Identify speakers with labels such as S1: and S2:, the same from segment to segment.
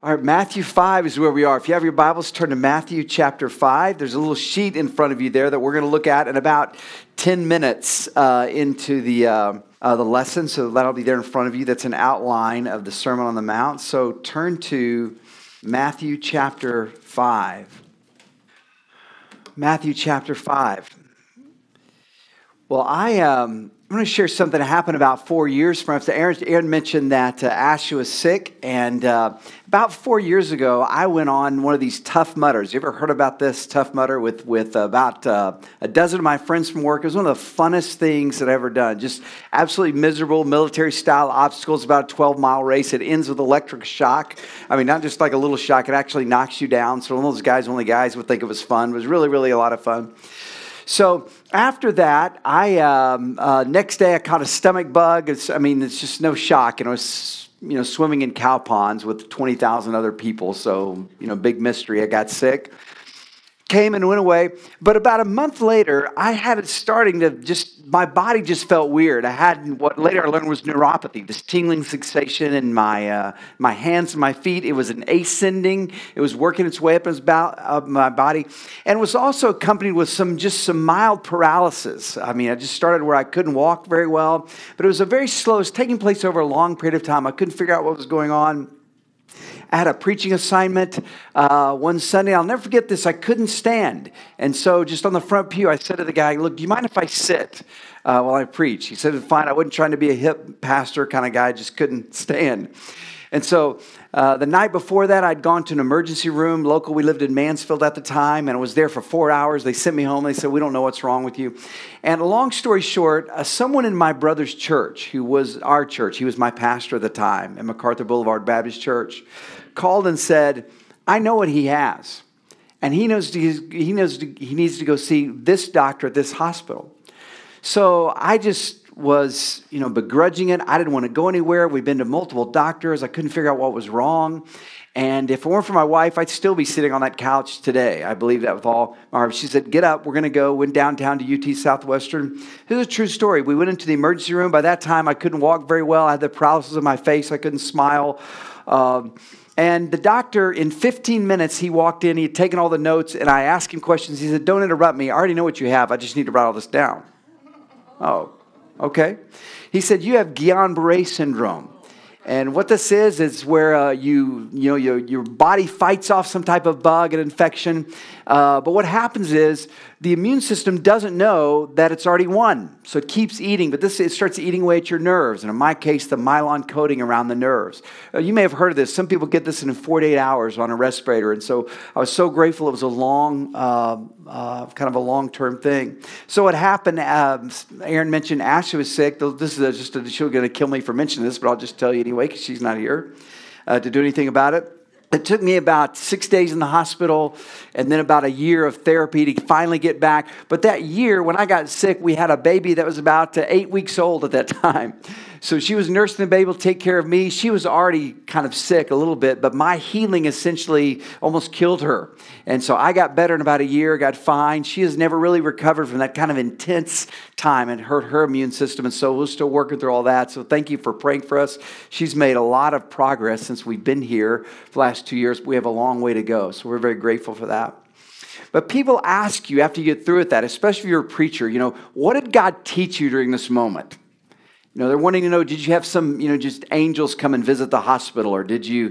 S1: All right, Matthew 5 is where we are. If you have your Bibles, turn to Matthew chapter 5. There's a little sheet in front of you there that we're going to look at in about 10 minutes uh, into the, uh, uh, the lesson. So that'll be there in front of you. That's an outline of the Sermon on the Mount. So turn to Matthew chapter 5. Matthew chapter 5. Well, I, um, I'm going to share something that happened about four years from after Aaron, Aaron mentioned that uh, Ashley was sick, and uh, about four years ago, I went on one of these Tough Mudders. You ever heard about this Tough Mudder with with about uh, a dozen of my friends from work? It was one of the funnest things that I've ever done. Just absolutely miserable military style obstacles, about a 12 mile race. It ends with electric shock. I mean, not just like a little shock; it actually knocks you down. So one of those guys, only guys would think it was fun. It was really, really a lot of fun. So after that, I um, uh, next day I caught a stomach bug. It's, I mean, it's just no shock. You know, was, you know, swimming in cow ponds with twenty thousand other people. So you know, big mystery. I got sick came and went away. But about a month later, I had it starting to just, my body just felt weird. I had what later I learned was neuropathy, this tingling sensation in my, uh, my hands and my feet. It was an ascending, it was working its way up uh, my body. And was also accompanied with some, just some mild paralysis. I mean, I just started where I couldn't walk very well, but it was a very slow, it was taking place over a long period of time. I couldn't figure out what was going on. I had a preaching assignment uh, one Sunday. I'll never forget this. I couldn't stand. And so, just on the front pew, I said to the guy, Look, do you mind if I sit uh, while I preach? He said, Fine. I wasn't trying to be a hip pastor kind of guy, I just couldn't stand. And so uh, the night before that, I'd gone to an emergency room. Local, we lived in Mansfield at the time, and I was there for four hours. They sent me home. They said, We don't know what's wrong with you. And long story short, uh, someone in my brother's church, who was our church, he was my pastor at the time at MacArthur Boulevard Baptist Church, called and said, I know what he has. And he knows, to, he knows to, he needs to go see this doctor at this hospital. So I just was, you know, begrudging it. I didn't want to go anywhere. We've been to multiple doctors. I couldn't figure out what was wrong. And if it weren't for my wife, I'd still be sitting on that couch today. I believe that with all my heart. She said, Get up, we're going to go. Went downtown to UT Southwestern. This is a true story. We went into the emergency room. By that time, I couldn't walk very well. I had the paralysis of my face. I couldn't smile. Um, and the doctor, in 15 minutes, he walked in, he had taken all the notes, and I asked him questions. He said, Don't interrupt me. I already know what you have. I just need to write all this down. Oh, okay. He said, You have Guillain Barre syndrome. And what this is, is where uh, you, you know, your, your body fights off some type of bug, and infection. Uh, but what happens is the immune system doesn't know that it's already won. So it keeps eating, but this it starts eating away at your nerves. And in my case, the myelin coating around the nerves. Uh, you may have heard of this. Some people get this in 48 hours on a respirator. And so I was so grateful it was a long, uh, uh, kind of a long term thing. So it happened, um, Aaron mentioned Ashley was sick. This is just, a, she's going to kill me for mentioning this, but I'll just tell you anyway because she's not here uh, to do anything about it. It took me about six days in the hospital and then about a year of therapy to finally get back. But that year, when I got sick, we had a baby that was about eight weeks old at that time. So she was nursing the baby to take care of me. She was already kind of sick a little bit, but my healing essentially almost killed her. And so I got better in about a year, got fine. She has never really recovered from that kind of intense time and hurt her immune system. And so we're still working through all that. So thank you for praying for us. She's made a lot of progress since we've been here for the last two years. We have a long way to go. So we're very grateful for that. But people ask you after you get through with that, especially if you're a preacher, you know, what did God teach you during this moment? You know, they're wanting to know, did you have some, you know, just angels come and visit the hospital or did you, you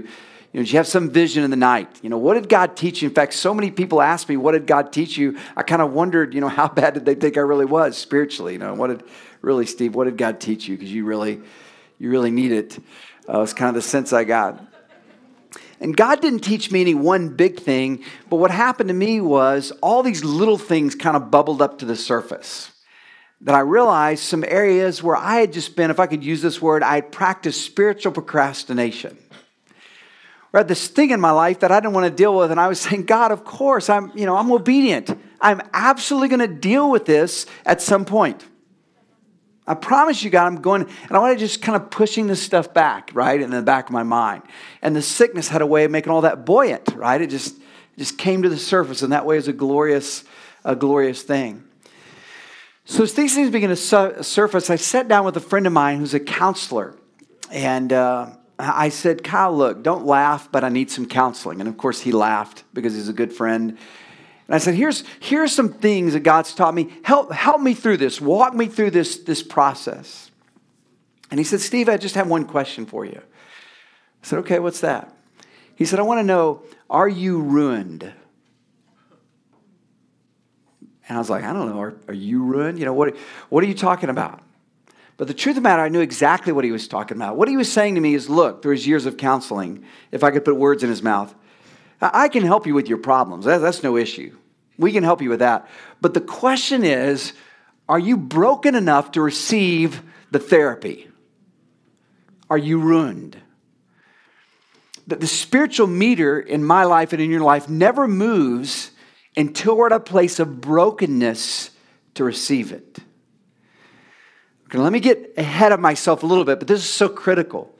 S1: know, did you have some vision in the night? You know, what did God teach you? In fact, so many people ask me, what did God teach you? I kind of wondered, you know, how bad did they think I really was spiritually? You know, what did, really, Steve, what did God teach you? Because you really, you really need it. Uh, it's kind of the sense I got. And God didn't teach me any one big thing, but what happened to me was all these little things kind of bubbled up to the surface that I realized some areas where I had just been, if I could use this word, I had practiced spiritual procrastination. I had this thing in my life that I didn't want to deal with, and I was saying, God, of course, I'm, you know, I'm obedient. I'm absolutely going to deal with this at some point. I promise you, God, I'm going, and I want to just kind of pushing this stuff back, right, in the back of my mind. And the sickness had a way of making all that buoyant, right? It just, just came to the surface, and that way is a glorious, a glorious thing. So as these things begin to su- surface, I sat down with a friend of mine who's a counselor. And uh, I said, Kyle, look, don't laugh, but I need some counseling. And of course, he laughed because he's a good friend. And I said, here's, here's some things that God's taught me. Help, help me through this. Walk me through this, this process. And he said, Steve, I just have one question for you. I said, okay, what's that? He said, I want to know, are you ruined? And I was like, I don't know, are, are you ruined? You know, what, what are you talking about? But the truth of the matter, I knew exactly what he was talking about. What he was saying to me is, look, through his years of counseling, if I could put words in his mouth, I can help you with your problems. That's no issue. We can help you with that. But the question is, are you broken enough to receive the therapy? Are you ruined? That the spiritual meter in my life and in your life never moves until we're at a place of brokenness to receive it. Okay, let me get ahead of myself a little bit, but this is so critical.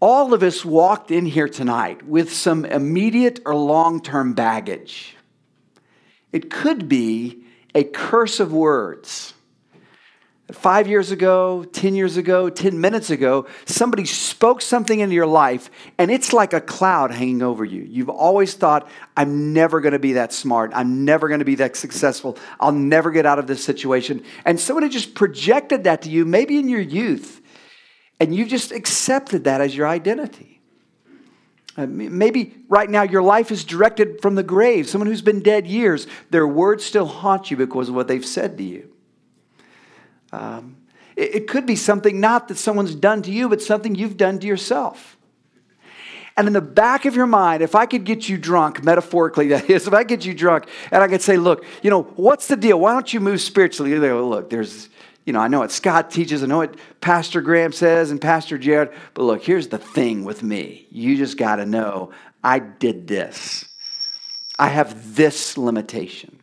S1: All of us walked in here tonight with some immediate or long term baggage. It could be a curse of words Five years ago, 10 years ago, 10 minutes ago, somebody spoke something into your life, and it's like a cloud hanging over you. You've always thought, I'm never going to be that smart. I'm never going to be that successful. I'll never get out of this situation. And somebody just projected that to you, maybe in your youth, and you've just accepted that as your identity. Uh, maybe right now your life is directed from the grave, someone who's been dead years. Their words still haunt you because of what they've said to you. Um, it, it could be something not that someone's done to you, but something you've done to yourself. And in the back of your mind, if I could get you drunk, metaphorically, that is, if I get you drunk and I could say, look, you know, what's the deal? Why don't you move spiritually? You go, look, there's, you know, I know what Scott teaches, I know what Pastor Graham says and Pastor Jared, but look, here's the thing with me. You just got to know I did this. I have this limitation.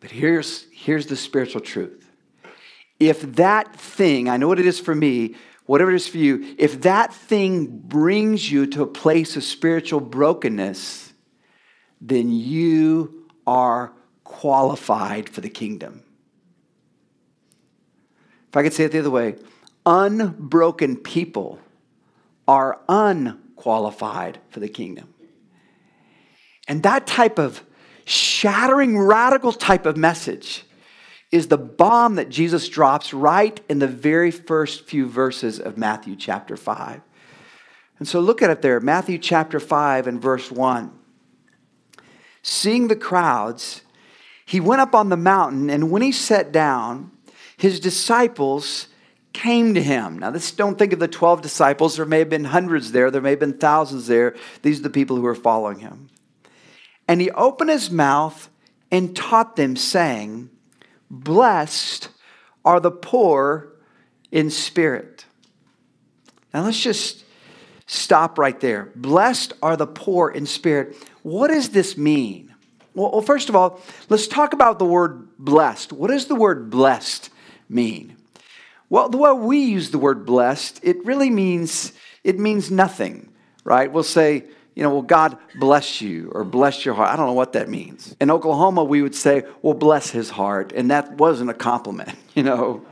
S1: But here's, here's the spiritual truth. If that thing, I know what it is for me, whatever it is for you, if that thing brings you to a place of spiritual brokenness, then you are qualified for the kingdom. If I could say it the other way, unbroken people are unqualified for the kingdom. And that type of shattering, radical type of message is the bomb that Jesus drops right in the very first few verses of Matthew chapter 5. And so look at it there, Matthew chapter 5 and verse 1. Seeing the crowds, he went up on the mountain, and when he sat down, his disciples came to him. Now, this don't think of the 12 disciples. There may have been hundreds there, there may have been thousands there. These are the people who are following him. And he opened his mouth and taught them, saying, Blessed are the poor in spirit. Now let's just stop right there. Blessed are the poor in spirit. What does this mean? Well, first of all, let's talk about the word blessed. What does the word blessed mean? Well, the way we use the word blessed, it really means it means nothing, right? We'll say, you know, well, God bless you or bless your heart. I don't know what that means. In Oklahoma, we would say, well, bless his heart. And that wasn't a compliment, you know.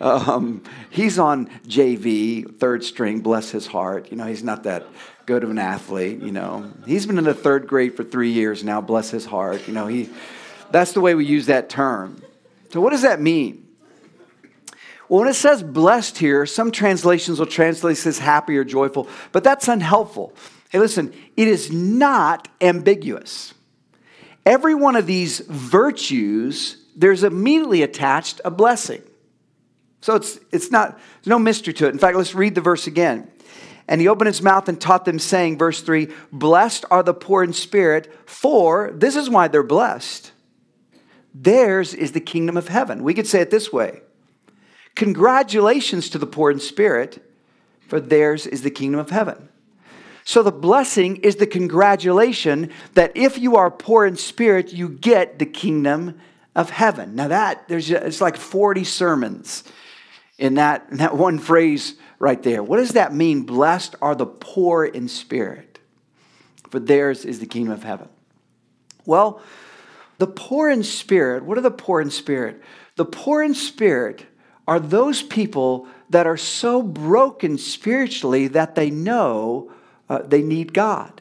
S1: Um, he's on JV, third string, bless his heart. You know, he's not that good of an athlete, you know. He's been in the third grade for three years now, bless his heart. You know, he, that's the way we use that term. So, what does that mean? Well, when it says blessed here, some translations will translate as happy or joyful, but that's unhelpful. Hey, listen, it is not ambiguous. Every one of these virtues, there's immediately attached a blessing. So it's, it's not, there's no mystery to it. In fact, let's read the verse again. And he opened his mouth and taught them, saying, verse 3 Blessed are the poor in spirit, for this is why they're blessed. Theirs is the kingdom of heaven. We could say it this way Congratulations to the poor in spirit, for theirs is the kingdom of heaven. So the blessing is the congratulation that if you are poor in spirit, you get the kingdom of heaven. Now that there's it's like 40 sermons in that, in that one phrase right there. What does that mean? Blessed are the poor in spirit, for theirs is the kingdom of heaven. Well, the poor in spirit, what are the poor in spirit? The poor in spirit are those people that are so broken spiritually that they know uh, they need God.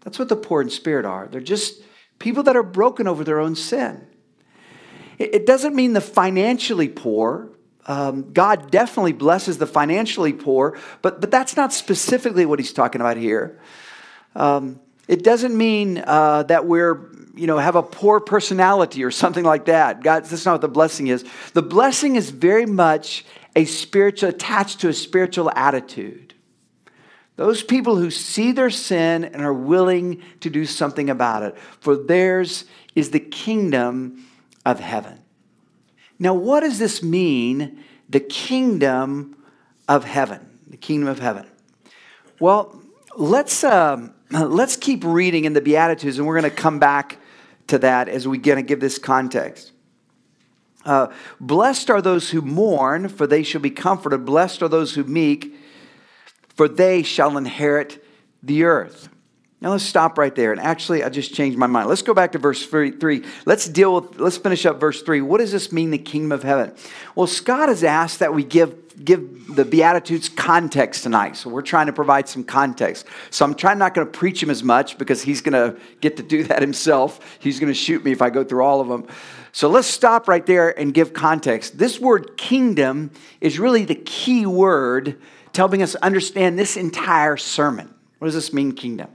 S1: That's what the poor in spirit are. They're just people that are broken over their own sin. It, it doesn't mean the financially poor. Um, God definitely blesses the financially poor, but, but that's not specifically what he's talking about here. Um, it doesn't mean uh, that we're, you know, have a poor personality or something like that. God, that's not what the blessing is. The blessing is very much a spiritual, attached to a spiritual attitude. Those people who see their sin and are willing to do something about it, for theirs is the kingdom of heaven. Now, what does this mean, the kingdom of heaven? The kingdom of heaven. Well, let's, um, let's keep reading in the Beatitudes, and we're going to come back to that as we get to give this context. Uh, Blessed are those who mourn, for they shall be comforted. Blessed are those who meek, for they shall inherit the earth. Now let's stop right there. And actually, I just changed my mind. Let's go back to verse three. Let's deal with, let's finish up verse three. What does this mean, the kingdom of heaven? Well, Scott has asked that we give give the Beatitudes context tonight. So we're trying to provide some context. So I'm trying not going to preach him as much because he's going to get to do that himself. He's going to shoot me if I go through all of them. So let's stop right there and give context. This word kingdom is really the key word helping us understand this entire sermon. What does this mean, kingdom?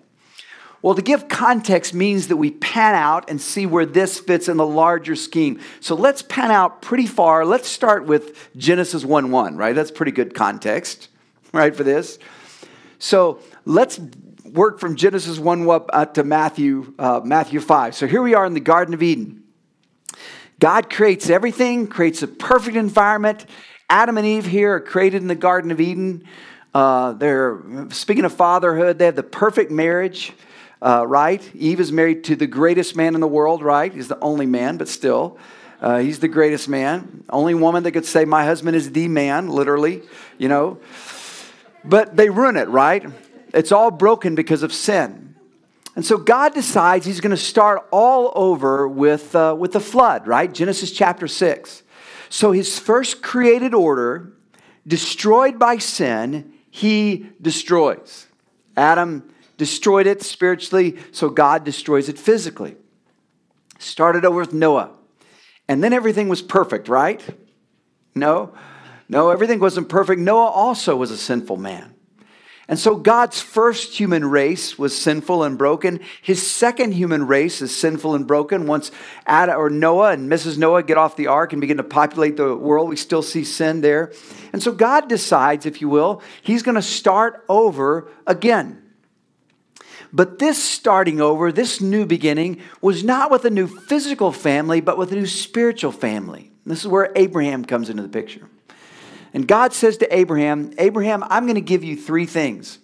S1: Well, to give context means that we pan out and see where this fits in the larger scheme. So let's pan out pretty far. Let's start with Genesis 1 1, right? That's pretty good context, right, for this. So let's work from Genesis one one up to Matthew, uh, Matthew 5. So here we are in the Garden of Eden. God creates everything, creates a perfect environment. Adam and Eve here are created in the Garden of Eden. Uh, they're speaking of fatherhood, they have the perfect marriage, uh, right? Eve is married to the greatest man in the world, right? He's the only man, but still. Uh, he's the greatest man. Only woman that could say, My husband is the man, literally, you know. But they ruin it, right? It's all broken because of sin. And so God decides he's going to start all over with, uh, with the flood, right? Genesis chapter 6. So his first created order, destroyed by sin, he destroys. Adam destroyed it spiritually, so God destroys it physically. Started over with Noah. And then everything was perfect, right? No, no, everything wasn't perfect. Noah also was a sinful man. And so God's first human race was sinful and broken. His second human race is sinful and broken. Once Adam or Noah and Mrs. Noah get off the ark and begin to populate the world, we still see sin there. And so God decides, if you will, he's going to start over again. But this starting over, this new beginning, was not with a new physical family, but with a new spiritual family. This is where Abraham comes into the picture. And God says to Abraham, Abraham, I'm going to give you three things.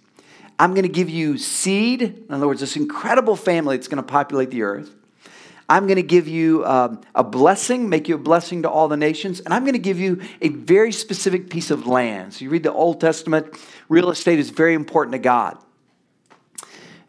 S1: I'm going to give you seed, in other words, this incredible family that's going to populate the earth. I'm going to give you um, a blessing, make you a blessing to all the nations, and I'm going to give you a very specific piece of land. So you read the Old Testament, real estate is very important to God.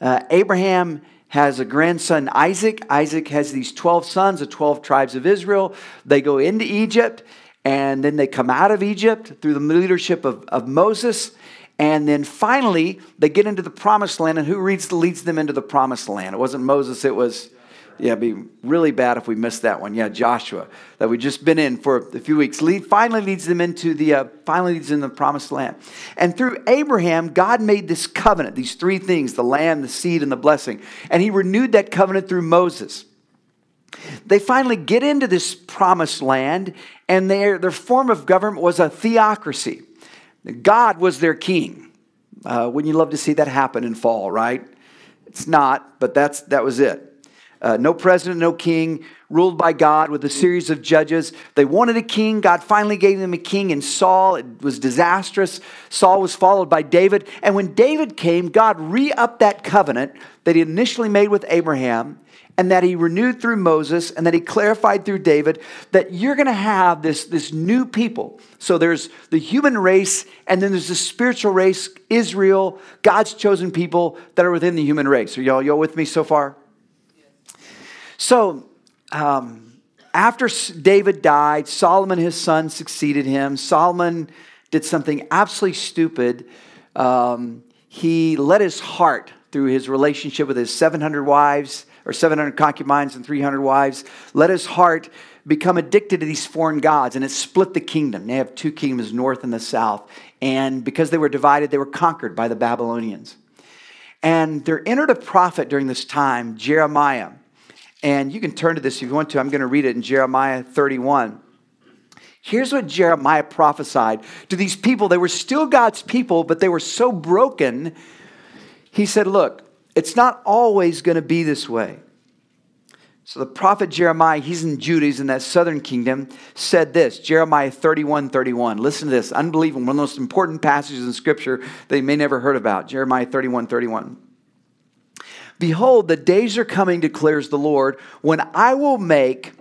S1: Uh, Abraham has a grandson, Isaac. Isaac has these 12 sons, the 12 tribes of Israel. They go into Egypt. And then they come out of Egypt through the leadership of, of Moses. And then finally, they get into the promised land. And who leads, leads them into the promised land? It wasn't Moses, it was, yeah, it'd be really bad if we missed that one. Yeah, Joshua, that we've just been in for a few weeks. Lead, finally leads them into the, uh, finally leads them the promised land. And through Abraham, God made this covenant, these three things the land, the seed, and the blessing. And he renewed that covenant through Moses. They finally get into this promised land, and their, their form of government was a theocracy. God was their king. Uh, wouldn't you love to see that happen in fall, right? It's not, but that's, that was it. Uh, no president, no king, ruled by God with a series of judges. They wanted a king. God finally gave them a king in Saul. It was disastrous. Saul was followed by David. And when David came, God re upped that covenant that he initially made with Abraham and that he renewed through Moses and that he clarified through David that you're going to have this, this new people. So there's the human race, and then there's the spiritual race, Israel, God's chosen people that are within the human race. Are y'all, y'all with me so far? So, um, after David died, Solomon, his son, succeeded him. Solomon did something absolutely stupid. Um, he let his heart through his relationship with his 700 wives or 700 concubines and 300 wives, let his heart become addicted to these foreign gods and it split the kingdom. They have two kingdoms, north and the south. And because they were divided, they were conquered by the Babylonians. And there entered a prophet during this time, Jeremiah. And you can turn to this if you want to. I'm going to read it in Jeremiah 31. Here's what Jeremiah prophesied to these people. They were still God's people, but they were so broken. He said, Look, it's not always going to be this way. So the prophet Jeremiah, he's in Judah, he's in that southern kingdom, said this Jeremiah 31 31. Listen to this, unbelievable, one of the most important passages in Scripture you may never heard about. Jeremiah 31 31. Behold, the days are coming, declares the Lord, when I will make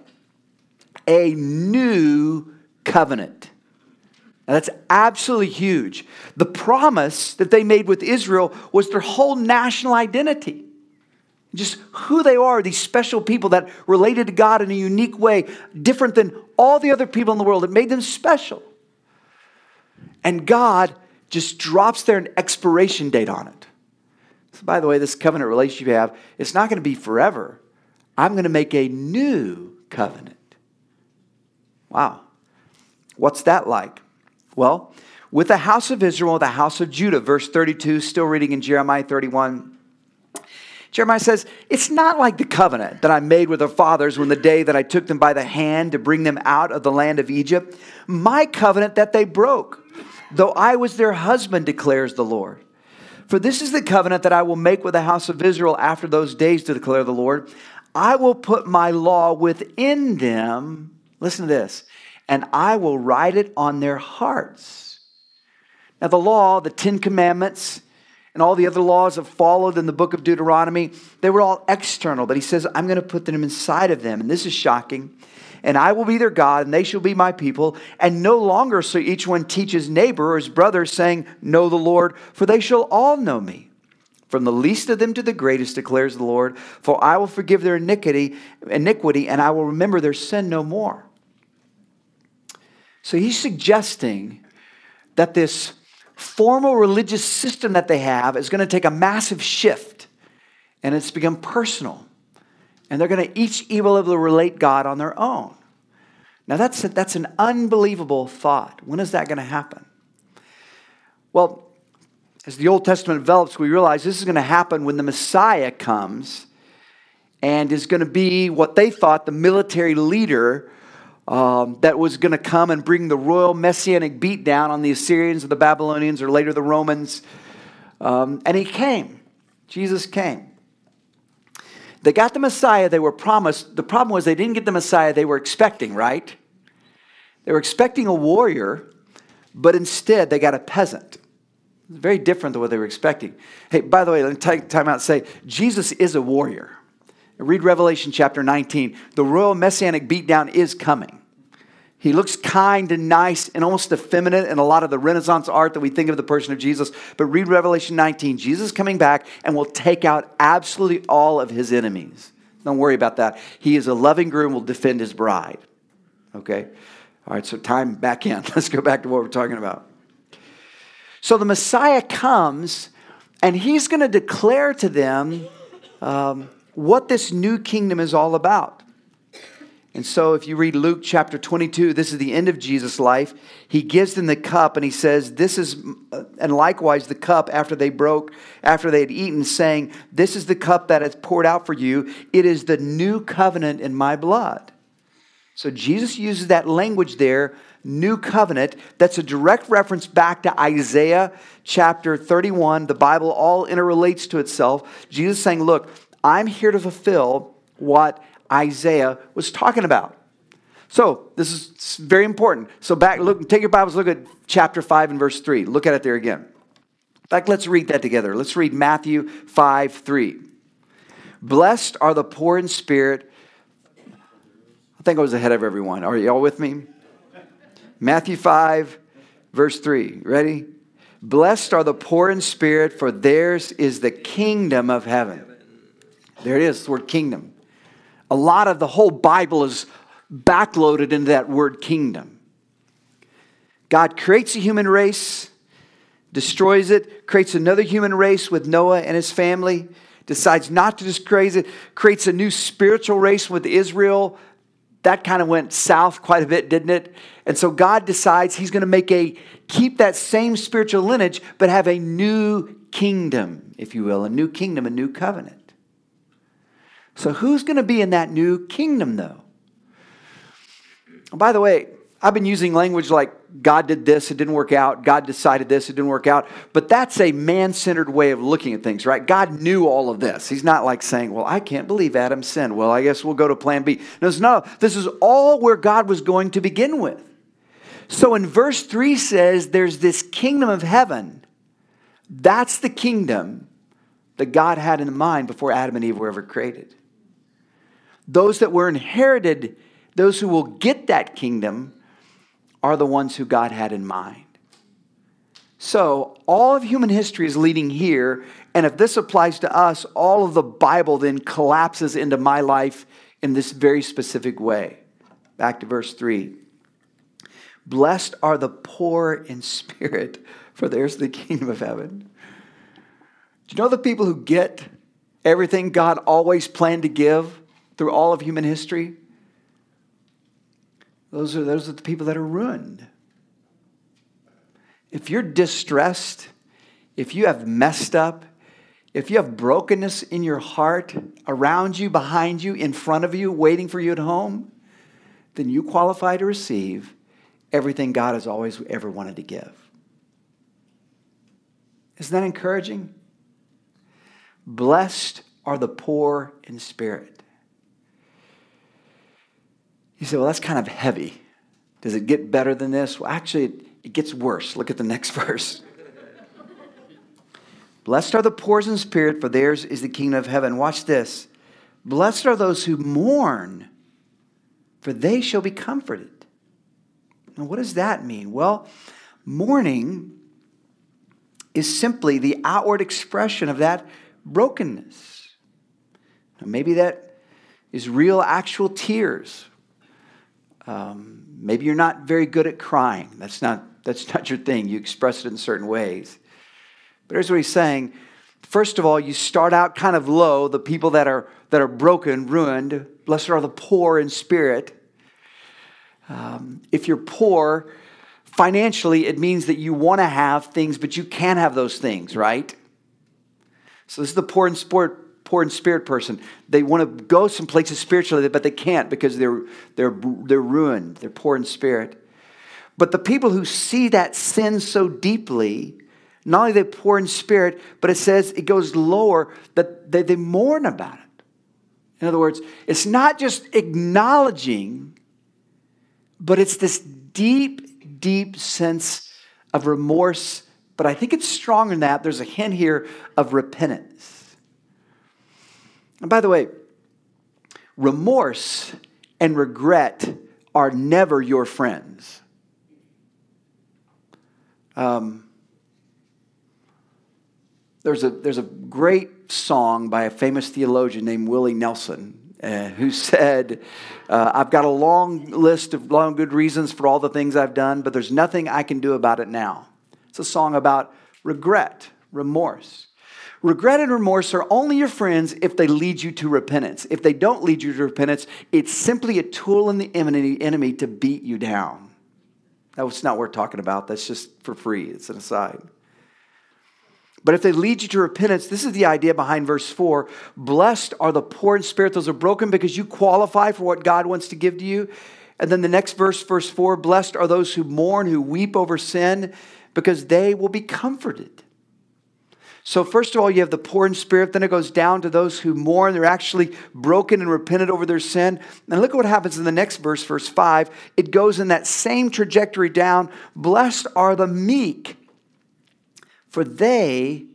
S1: a new covenant. Now, that's absolutely huge. The promise that they made with Israel was their whole national identity just who they are, these special people that related to God in a unique way, different than all the other people in the world. It made them special. And God just drops there an expiration date on it. So, by the way, this covenant relationship you have, it's not going to be forever. I'm going to make a new covenant. Wow. What's that like? Well, with the house of Israel, the house of Judah, verse 32, still reading in Jeremiah 31. Jeremiah says, It's not like the covenant that I made with their fathers when the day that I took them by the hand to bring them out of the land of Egypt, my covenant that they broke, though I was their husband, declares the Lord. For this is the covenant that I will make with the house of Israel after those days, to declare the Lord. I will put my law within them. Listen to this. And I will write it on their hearts. Now, the law, the Ten Commandments, and all the other laws that followed in the book of Deuteronomy, they were all external. But he says, I'm going to put them inside of them. And this is shocking. And I will be their God, and they shall be my people. And no longer so each one teach his neighbor or his brother, saying, Know the Lord, for they shall all know me. From the least of them to the greatest, declares the Lord, for I will forgive their iniquity, iniquity, and I will remember their sin no more. So he's suggesting that this formal religious system that they have is going to take a massive shift and it's become personal. And they're going to each be able to relate God on their own. Now, that's, a, that's an unbelievable thought. When is that going to happen? Well, as the Old Testament develops, we realize this is going to happen when the Messiah comes and is going to be what they thought the military leader um, that was going to come and bring the royal messianic beatdown on the Assyrians or the Babylonians or later the Romans. Um, and he came. Jesus came. They got the Messiah they were promised. The problem was they didn't get the Messiah they were expecting, right? They were expecting a warrior, but instead they got a peasant. Very different than what they were expecting. Hey, by the way, let me take time out and say Jesus is a warrior. Read Revelation chapter 19. The royal messianic beatdown is coming. He looks kind and nice and almost effeminate in a lot of the Renaissance art that we think of the person of Jesus. But read Revelation 19. Jesus coming back and will take out absolutely all of his enemies. Don't worry about that. He is a loving groom, will defend his bride. Okay? All right, so time back in. Let's go back to what we're talking about. So the Messiah comes and he's going to declare to them um, what this new kingdom is all about. And so, if you read Luke chapter 22, this is the end of Jesus' life. He gives them the cup and he says, This is, and likewise the cup after they broke, after they had eaten, saying, This is the cup that is poured out for you. It is the new covenant in my blood. So, Jesus uses that language there, new covenant. That's a direct reference back to Isaiah chapter 31. The Bible all interrelates to itself. Jesus saying, Look, I'm here to fulfill what Isaiah was talking about. So this is very important. So back, look, take your Bibles, look at chapter 5 and verse 3. Look at it there again. In fact, let's read that together. Let's read Matthew 5 3. Blessed are the poor in spirit. I think I was ahead of everyone. Are you all with me? Matthew 5, verse 3. Ready? Blessed are the poor in spirit, for theirs is the kingdom of heaven. There it is, the word kingdom. A lot of the whole Bible is backloaded into that word kingdom. God creates a human race, destroys it, creates another human race with Noah and his family, decides not to disgrace it, creates a new spiritual race with Israel. That kind of went south quite a bit, didn't it? And so God decides he's going to make a keep that same spiritual lineage, but have a new kingdom, if you will, a new kingdom, a new covenant. So who's going to be in that new kingdom, though? By the way, I've been using language like God did this, it didn't work out. God decided this, it didn't work out. But that's a man centered way of looking at things, right? God knew all of this. He's not like saying, Well, I can't believe Adam sinned. Well, I guess we'll go to plan B. No, no, this is all where God was going to begin with. So in verse 3 says, There's this kingdom of heaven. That's the kingdom that God had in mind before Adam and Eve were ever created. Those that were inherited, those who will get that kingdom, are the ones who God had in mind. So, all of human history is leading here, and if this applies to us, all of the Bible then collapses into my life in this very specific way. Back to verse 3. Blessed are the poor in spirit, for theirs the kingdom of heaven. Do you know the people who get everything God always planned to give through all of human history? Those are, those are the people that are ruined. If you're distressed, if you have messed up, if you have brokenness in your heart, around you, behind you, in front of you, waiting for you at home, then you qualify to receive everything God has always ever wanted to give. Isn't that encouraging? Blessed are the poor in spirit. You say, well, that's kind of heavy. Does it get better than this? Well, actually, it, it gets worse. Look at the next verse. Blessed are the poor in spirit, for theirs is the kingdom of heaven. Watch this. Blessed are those who mourn, for they shall be comforted. Now, what does that mean? Well, mourning is simply the outward expression of that brokenness. Now, maybe that is real, actual tears um, maybe you're not very good at crying. That's not, that's not your thing. You express it in certain ways. But here's what he's saying. First of all, you start out kind of low, the people that are, that are broken, ruined. Blessed are the poor in spirit. Um, if you're poor, financially, it means that you want to have things, but you can't have those things, right? So this is the poor in spirit, poor in spirit person. They want to go some places spiritually, but they can't because they're, they're, they're ruined. They're poor in spirit. But the people who see that sin so deeply, not only they poor in spirit, but it says it goes lower that they, they mourn about it. In other words, it's not just acknowledging, but it's this deep, deep sense of remorse. But I think it's stronger than that. There's a hint here of repentance. And by the way, remorse and regret are never your friends. Um, there's, a, there's a great song by a famous theologian named Willie Nelson uh, who said, uh, I've got a long list of long good reasons for all the things I've done, but there's nothing I can do about it now. It's a song about regret, remorse. Regret and remorse are only your friends if they lead you to repentance. If they don't lead you to repentance, it's simply a tool in the enemy to beat you down. That's not we're talking about. That's just for free. It's an aside. But if they lead you to repentance, this is the idea behind verse 4. Blessed are the poor in spirit, those are broken because you qualify for what God wants to give to you. And then the next verse, verse 4 Blessed are those who mourn, who weep over sin, because they will be comforted. So, first of all, you have the poor in spirit. Then it goes down to those who mourn. They're actually broken and repented over their sin. And look at what happens in the next verse, verse 5. It goes in that same trajectory down. Blessed are the meek, for they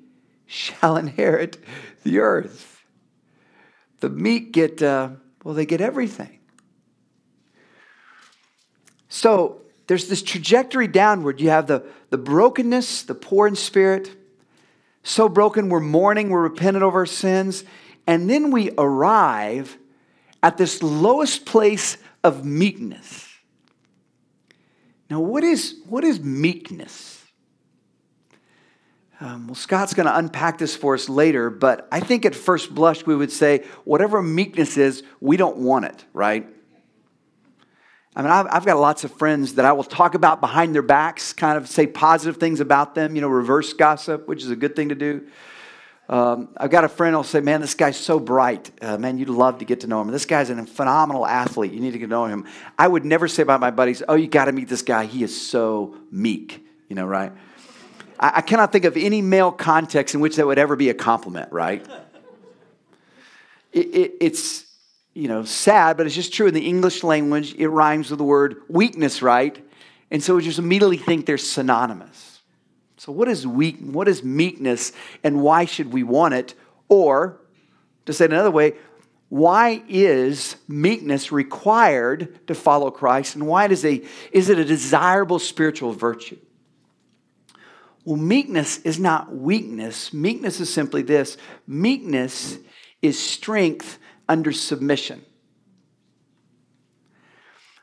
S1: shall inherit the earth. The meek get, uh, well, they get everything. So, there's this trajectory downward. You have the, the brokenness, the poor in spirit so broken, we're mourning, we're repentant of our sins, and then we arrive at this lowest place of meekness. Now, what is, what is meekness? Um, well, Scott's going to unpack this for us later, but I think at first blush we would say whatever meekness is, we don't want it, right? I mean, I've, got lots of friends that I will talk about behind their backs, kind of say positive things about them, you know, reverse gossip, which is a good thing to do. Um, I've got a friend I'll say, Man, this guy's so bright. Uh, man, you'd love to get to know him. This guy's a phenomenal athlete. You need to get to know him. I would never say about my buddies, Oh, you got to meet this guy. He is so meek, you know, right? I, I cannot think of any male context in which that would ever be a compliment, right? It, it, it's, you know, sad, but it's just true in the English language. It rhymes with the word weakness, right? And so we just immediately think they're synonymous. So, what is weak? What is meekness, and why should we want it? Or, to say it another way, why is meekness required to follow Christ, and why is, a, is it a desirable spiritual virtue? Well, meekness is not weakness. Meekness is simply this meekness is strength under submission.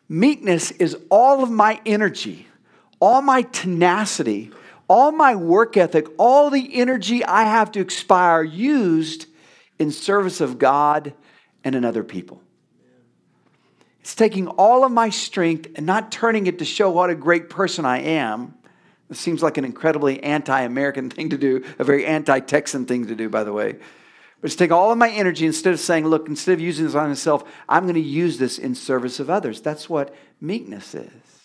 S1: Meekness is all of my energy, all my tenacity all my work ethic, all the energy I have to expire used in service of God and in other people. It's taking all of my strength and not turning it to show what a great person I am. It seems like an incredibly anti American thing to do, a very anti Texan thing to do, by the way. But it's taking all of my energy instead of saying, look, instead of using this on myself, I'm going to use this in service of others. That's what meekness is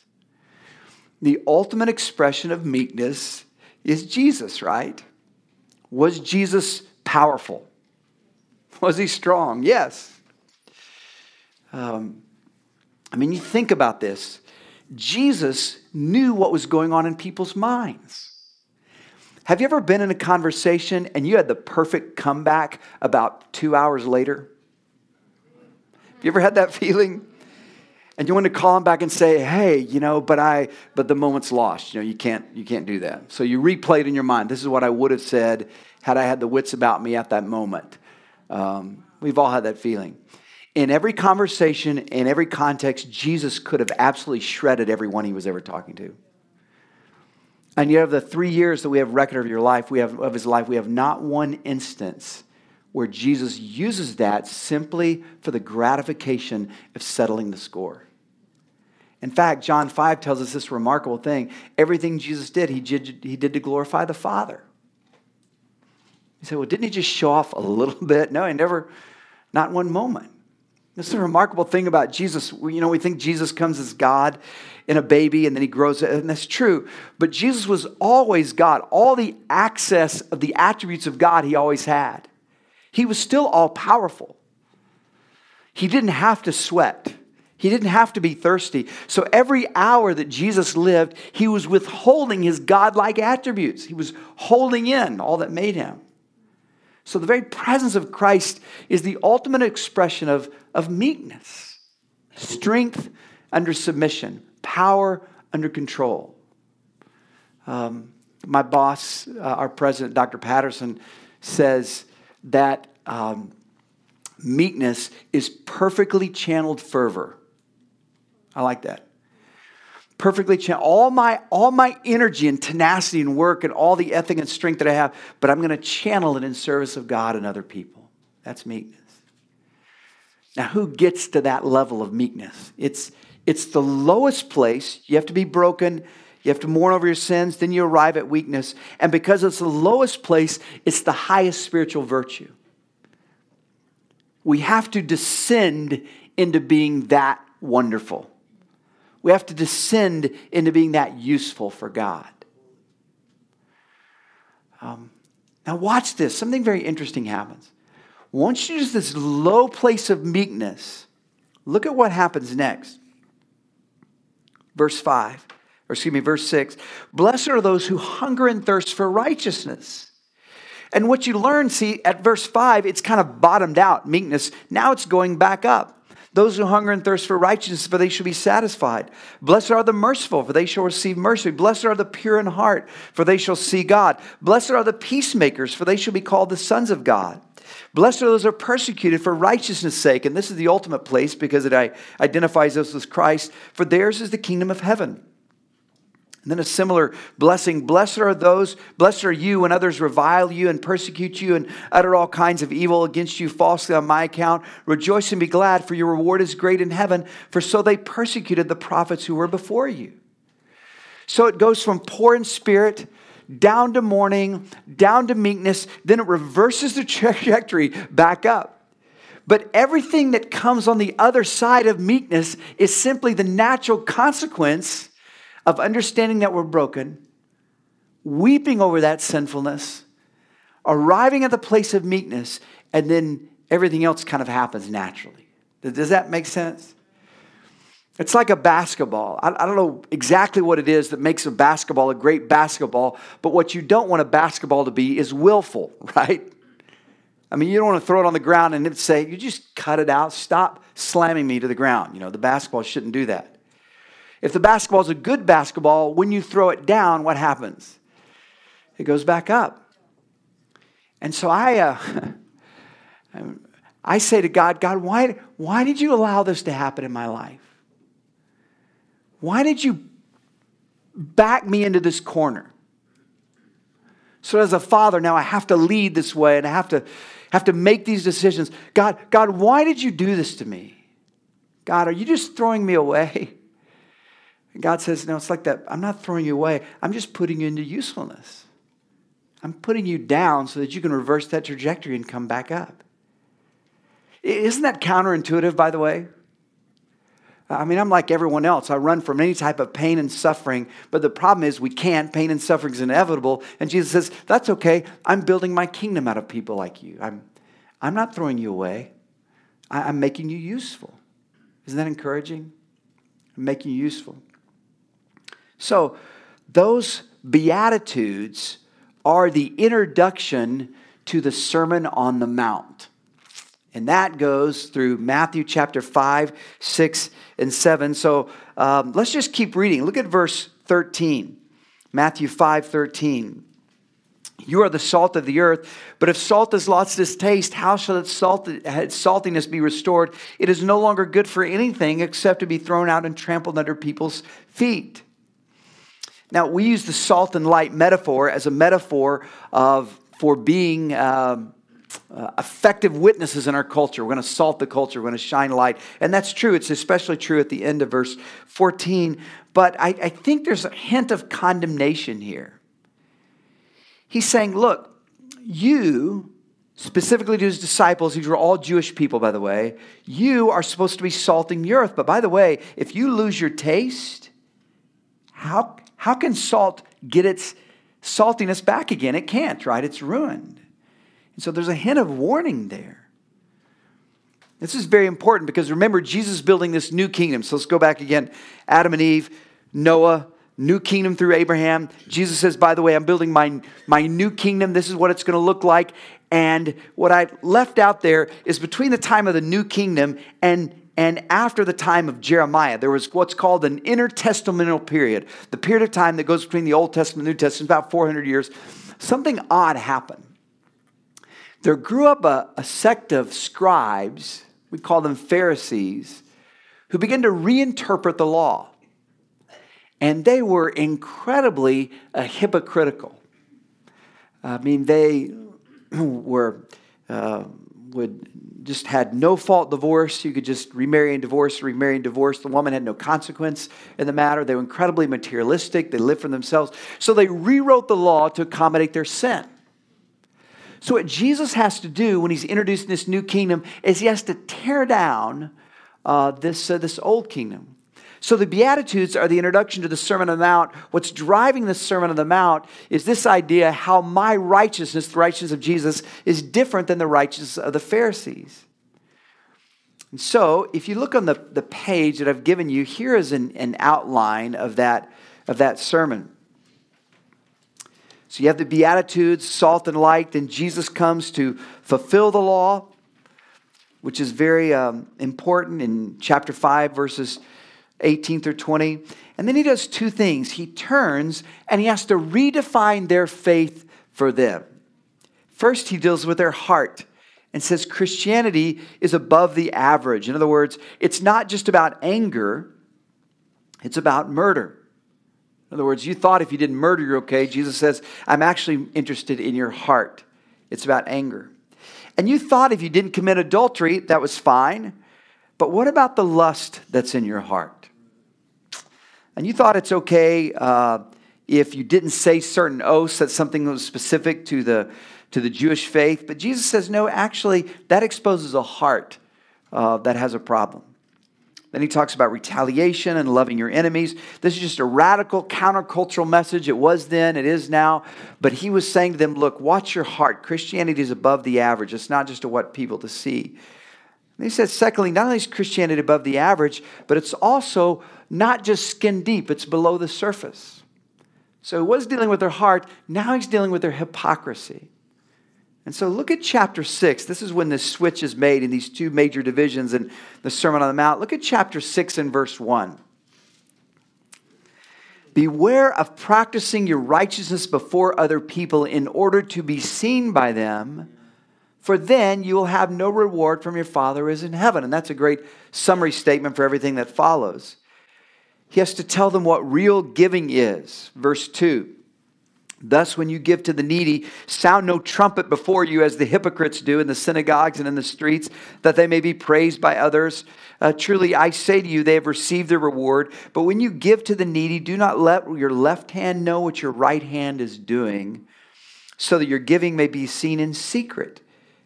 S1: the ultimate expression of meekness is Jesus, right? Was Jesus powerful? Was he strong? Yes. Um, I mean, you think about this. Jesus knew what was going on in people's minds. Have you ever been in a conversation and you had the perfect comeback about two hours later? Have you ever had that feeling? and you want to call him back and say hey you know but i but the moment's lost. You know you can't you can't do that. So you replay it in your mind this is what i would have said had i had the wits about me at that moment. Um, we've all had that feeling. In every conversation in every context jesus could have absolutely shredded everyone he was ever talking to and yet of the three years that we have record of your life we have of his life we have not one instance where Jesus uses that simply for the gratification of settling the score. In fact, John 5 tells us this remarkable thing. Everything Jesus did, he did, he did to glorify the Father. You say, well, didn't he just show off a little bit? No, he never, not one moment. This is a remarkable thing about Jesus. You know, we think Jesus comes as God in a baby and then he grows, and that's true. But Jesus was always God. All the access of the attributes of God he always had. He was still all powerful. He didn't have to sweat. He didn't have to be thirsty. So every hour that Jesus lived, he was withholding his godlike attributes. He was holding in all that made him. So the very presence of Christ is the ultimate expression of, of meekness, strength under submission, power under control. Um, my boss, uh, our president, Dr. Patterson, says that um, meekness is perfectly channeled fervor. I like that. Perfectly channeled. All my, all my energy and tenacity and work and all the ethic and strength that I have, but I'm going to channel it in service of God and other people. That's meekness. Now, who gets to that level of meekness? It's, it's the lowest place. You have to be broken. You have to mourn over your sins, then you arrive at weakness. And because it's the lowest place, it's the highest spiritual virtue. We have to descend into being that wonderful. We have to descend into being that useful for God. Um, now, watch this. Something very interesting happens. Once you use this low place of meekness, look at what happens next. Verse 5 or excuse me, verse 6 Blessed are those who hunger and thirst for righteousness. And what you learn, see, at verse 5, it's kind of bottomed out, meekness. Now it's going back up. Those who hunger and thirst for righteousness, for they shall be satisfied. Blessed are the merciful, for they shall receive mercy. Blessed are the pure in heart, for they shall see God. Blessed are the peacemakers, for they shall be called the sons of God. Blessed are those who are persecuted for righteousness' sake. And this is the ultimate place because it identifies us with Christ. For theirs is the kingdom of heaven. And then a similar blessing. Blessed are those, blessed are you when others revile you and persecute you and utter all kinds of evil against you falsely on my account. Rejoice and be glad, for your reward is great in heaven, for so they persecuted the prophets who were before you. So it goes from poor in spirit down to mourning, down to meekness, then it reverses the trajectory back up. But everything that comes on the other side of meekness is simply the natural consequence of understanding that we're broken, weeping over that sinfulness, arriving at the place of meekness, and then everything else kind of happens naturally. Does that make sense? It's like a basketball. I, don't know exactly what it is that makes a basketball a great basketball, but what you don't want a basketball to be is willful, right? I mean, you don't want to throw it on the ground and say, you just cut it out, stop slamming me to the ground. You know, the basketball shouldn't do that. If the basketball is a good basketball, when you throw it down, what happens? It goes back up. And so I, uh, I say to God, God, why, why did you allow this to happen in my life? Why did you back me into this corner? So as a father, now I have to lead this way and I have to have to make these decisions. God, God, why did you do this to me? God, are you just throwing me away? God says, No, it's like that. I'm not throwing you away. I'm just putting you into usefulness. I'm putting you down so that you can reverse that trajectory and come back up. Isn't that counterintuitive, by the way? I mean, I'm like everyone else. I run from any type of pain and suffering, but the problem is we can't. Pain and suffering is inevitable. And Jesus says, That's okay. I'm building my kingdom out of people like you. I'm, I'm not throwing you away, I'm making you useful. Isn't that encouraging? I'm making you useful. So, those Beatitudes are the introduction to the Sermon on the Mount. And that goes through Matthew chapter 5, 6, and 7. So um, let's just keep reading. Look at verse 13. Matthew 5, 13. You are the salt of the earth, but if salt has lost its taste, how shall its, salt, its saltiness be restored? It is no longer good for anything except to be thrown out and trampled under people's feet. Now, we use the salt and light metaphor as a metaphor of for being um, uh, effective witnesses in our culture. We're going to salt the culture. We're going to shine light. And that's true. It's especially true at the end of verse 14. But I, I think there's a hint of condemnation here. He's saying, look, you, specifically to his disciples, these were all Jewish people, by the way, you are supposed to be salting the earth. But by the way, if you lose your taste, how, how can salt get its saltiness back again? It can't, right? It's ruined. And so there's a hint of warning there. This is very important because remember, Jesus is building this new kingdom. So let's go back again. Adam and Eve, Noah, new kingdom through Abraham. Jesus says, by the way, I'm building my, my new kingdom. This is what it's going to look like. And what I left out there is between the time of the new kingdom and and after the time of Jeremiah, there was what's called an intertestamental period, the period of time that goes between the Old Testament and New Testament, about 400 years. Something odd happened. There grew up a, a sect of scribes, we call them Pharisees, who began to reinterpret the law. And they were incredibly uh, hypocritical. I mean, they were, uh, would just had no fault divorce. You could just remarry and divorce, remarry and divorce. The woman had no consequence in the matter. They were incredibly materialistic. They lived for themselves. So they rewrote the law to accommodate their sin. So, what Jesus has to do when he's introducing this new kingdom is he has to tear down uh, this, uh, this old kingdom. So the Beatitudes are the introduction to the Sermon on the Mount. What's driving the Sermon on the Mount is this idea how my righteousness, the righteousness of Jesus, is different than the righteousness of the Pharisees. And so, if you look on the, the page that I've given you, here is an, an outline of that, of that sermon. So you have the Beatitudes, salt and light, then Jesus comes to fulfill the law, which is very um, important in chapter 5, verses 18 through 20. And then he does two things. He turns and he has to redefine their faith for them. First, he deals with their heart and says Christianity is above the average. In other words, it's not just about anger, it's about murder. In other words, you thought if you didn't murder, you're okay. Jesus says, I'm actually interested in your heart. It's about anger. And you thought if you didn't commit adultery, that was fine. But what about the lust that's in your heart? And you thought it's okay uh, if you didn't say certain oaths, that's something that was specific to the, to the Jewish faith. But Jesus says, no, actually, that exposes a heart uh, that has a problem. Then he talks about retaliation and loving your enemies. This is just a radical countercultural message. It was then, it is now. But he was saying to them, look, watch your heart. Christianity is above the average. It's not just to what people to see. And he says, secondly, not only is Christianity above the average, but it's also not just skin deep, it's below the surface. So he was dealing with their heart, now he's dealing with their hypocrisy. And so look at chapter 6. This is when the switch is made in these two major divisions in the Sermon on the Mount. Look at chapter 6 and verse 1. Beware of practicing your righteousness before other people in order to be seen by them, for then you will have no reward from your Father who is in heaven. And that's a great summary statement for everything that follows. He has to tell them what real giving is. Verse 2 Thus, when you give to the needy, sound no trumpet before you as the hypocrites do in the synagogues and in the streets, that they may be praised by others. Uh, truly, I say to you, they have received their reward. But when you give to the needy, do not let your left hand know what your right hand is doing, so that your giving may be seen in secret.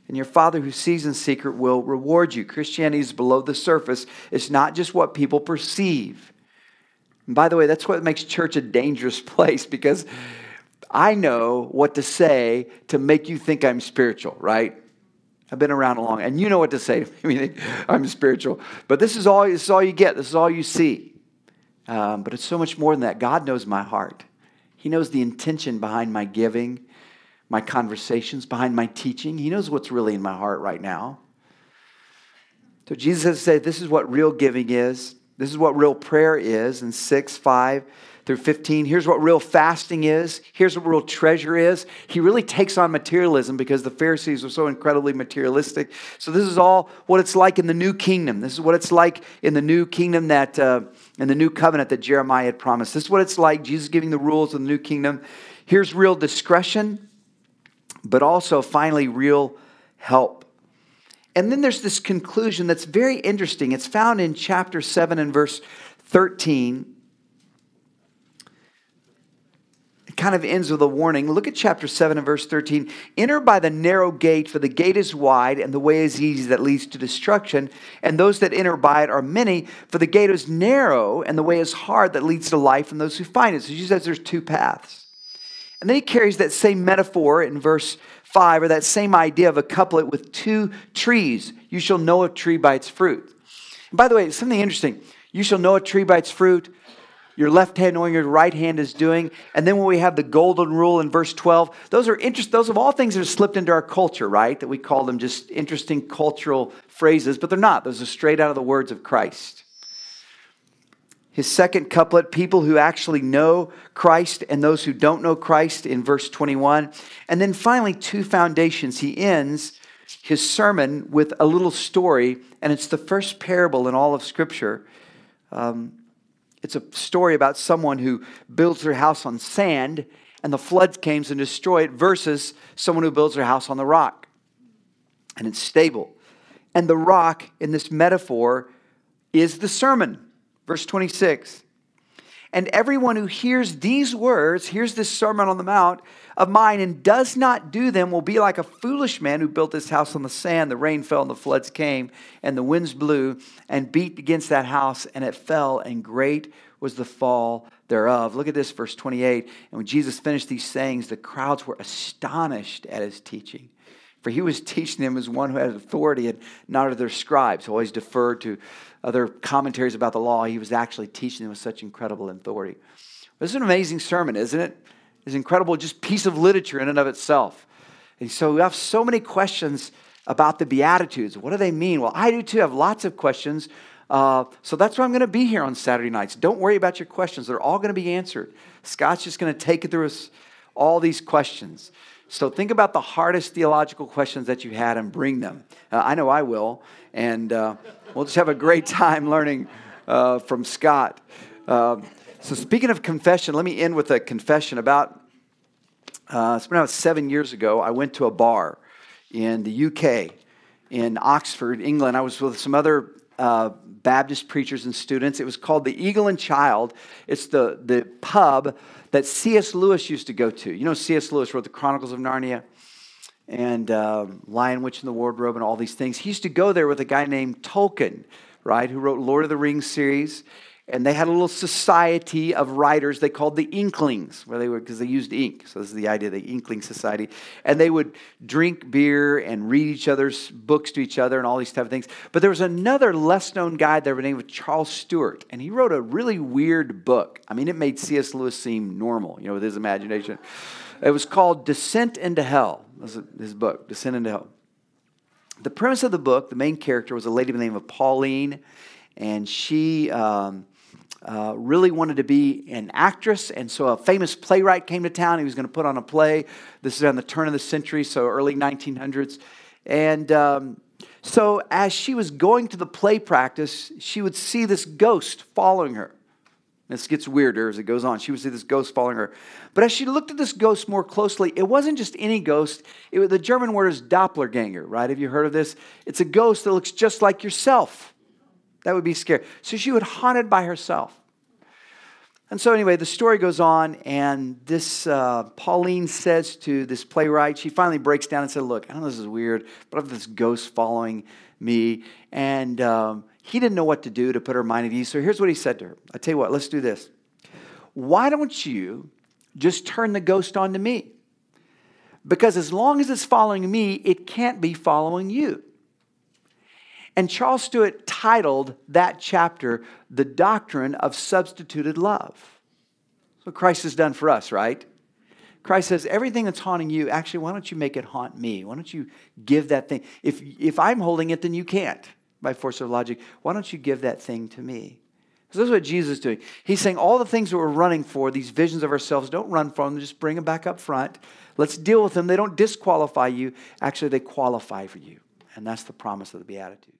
S1: And your Father who sees in secret will reward you. Christianity is below the surface, it's not just what people perceive. By the way, that's what makes church a dangerous place because I know what to say to make you think I'm spiritual, right? I've been around a long, and you know what to say to me. I'm spiritual, but this is all. This is all you get. This is all you see. Um, but it's so much more than that. God knows my heart. He knows the intention behind my giving, my conversations, behind my teaching. He knows what's really in my heart right now. So Jesus has said, "This is what real giving is. This is what real prayer is." In six, five through 15. Here's what real fasting is. Here's what real treasure is. He really takes on materialism because the Pharisees were so incredibly materialistic. So, this is all what it's like in the new kingdom. This is what it's like in the new kingdom that, uh, in the new covenant that Jeremiah had promised. This is what it's like, Jesus giving the rules of the new kingdom. Here's real discretion, but also finally, real help. And then there's this conclusion that's very interesting. It's found in chapter 7 and verse 13 It kind of ends with a warning. Look at chapter 7 and verse 13. Enter by the narrow gate, for the gate is wide and the way is easy that leads to destruction. And those that enter by it are many, for the gate is narrow and the way is hard that leads to life and those who find it. So he says there's two paths. And then he carries that same metaphor in verse 5, or that same idea of a couplet with two trees. You shall know a tree by its fruit. And by the way, something interesting. You shall know a tree by its fruit your left hand knowing your right hand is doing. And then when we have the golden rule in verse 12, those are interest, those of all things that have slipped into our culture, right? That we call them just interesting cultural phrases, but they're not. Those are straight out of the words of Christ. His second couplet, people who actually know Christ and those who don't know Christ in verse 21. And then finally, two foundations. He ends his sermon with a little story, and it's the first parable in all of Scripture. Um, it's a story about someone who builds their house on sand and the floods came and destroy it versus someone who builds their house on the rock and it's stable. And the rock in this metaphor is the sermon. Verse 26. And everyone who hears these words, hears this Sermon on the Mount of mine, and does not do them will be like a foolish man who built his house on the sand. The rain fell, and the floods came, and the winds blew and beat against that house, and it fell, and great was the fall thereof. Look at this, verse 28. And when Jesus finished these sayings, the crowds were astonished at his teaching. For he was teaching them as one who had authority and not of their scribes, always deferred to other commentaries about the law. He was actually teaching them with such incredible authority. This is an amazing sermon, isn't it? It's an incredible just piece of literature in and of itself. And so we have so many questions about the Beatitudes. What do they mean? Well, I do too. I have lots of questions. Uh, so that's why I'm going to be here on Saturday nights. Don't worry about your questions, they're all going to be answered. Scott's just going to take it through us all these questions. So think about the hardest theological questions that you had and bring them. Uh, I know I will. And uh, we'll just have a great time learning uh, from Scott. Uh, so, speaking of confession, let me end with a confession. About uh, it's been about seven years ago, I went to a bar in the UK, in Oxford, England. I was with some other uh, Baptist preachers and students. It was called the Eagle and Child. It's the, the pub that C.S. Lewis used to go to. You know, C.S. Lewis wrote the Chronicles of Narnia and uh, Lion, Witch, and the Wardrobe and all these things. He used to go there with a guy named Tolkien, right, who wrote Lord of the Rings series and they had a little society of writers they called the inklings. Where they were because they used ink. So this is the idea of the inkling society. And they would drink beer and read each other's books to each other and all these type of things. But there was another less known guy there named charles stewart. And he wrote a really weird book. I mean it made cs lewis seem normal you know with his imagination. It was called descent into hell. Was his book descent into hell. The premise of the book the main character was a lady by the name of pauline. And she um, uh, really wanted to be an actress, and so a famous playwright came to town. He was going to put on a play. This is on the turn of the century, so early 1900s. And um, so, as she was going to the play practice, she would see this ghost following her. This gets weirder as it goes on. She would see this ghost following her. But as she looked at this ghost more closely, it wasn't just any ghost. It, the German word is Doppelganger, right? Have you heard of this? It's a ghost that looks just like yourself. That would be scary. So she would haunt it by herself. And so, anyway, the story goes on, and this uh, Pauline says to this playwright, she finally breaks down and said, Look, I know this is weird, but I have this ghost following me. And um, he didn't know what to do to put her mind at ease. So, here's what he said to her I tell you what, let's do this. Why don't you just turn the ghost on to me? Because as long as it's following me, it can't be following you. And Charles Stewart titled that chapter, The Doctrine of Substituted Love. So Christ has done for us, right? Christ says, everything that's haunting you, actually, why don't you make it haunt me? Why don't you give that thing? If, if I'm holding it, then you can't by force of logic. Why don't you give that thing to me? So this is what Jesus is doing. He's saying all the things that we're running for, these visions of ourselves, don't run from them, just bring them back up front. Let's deal with them. They don't disqualify you, actually, they qualify for you. And that's the promise of the Beatitudes.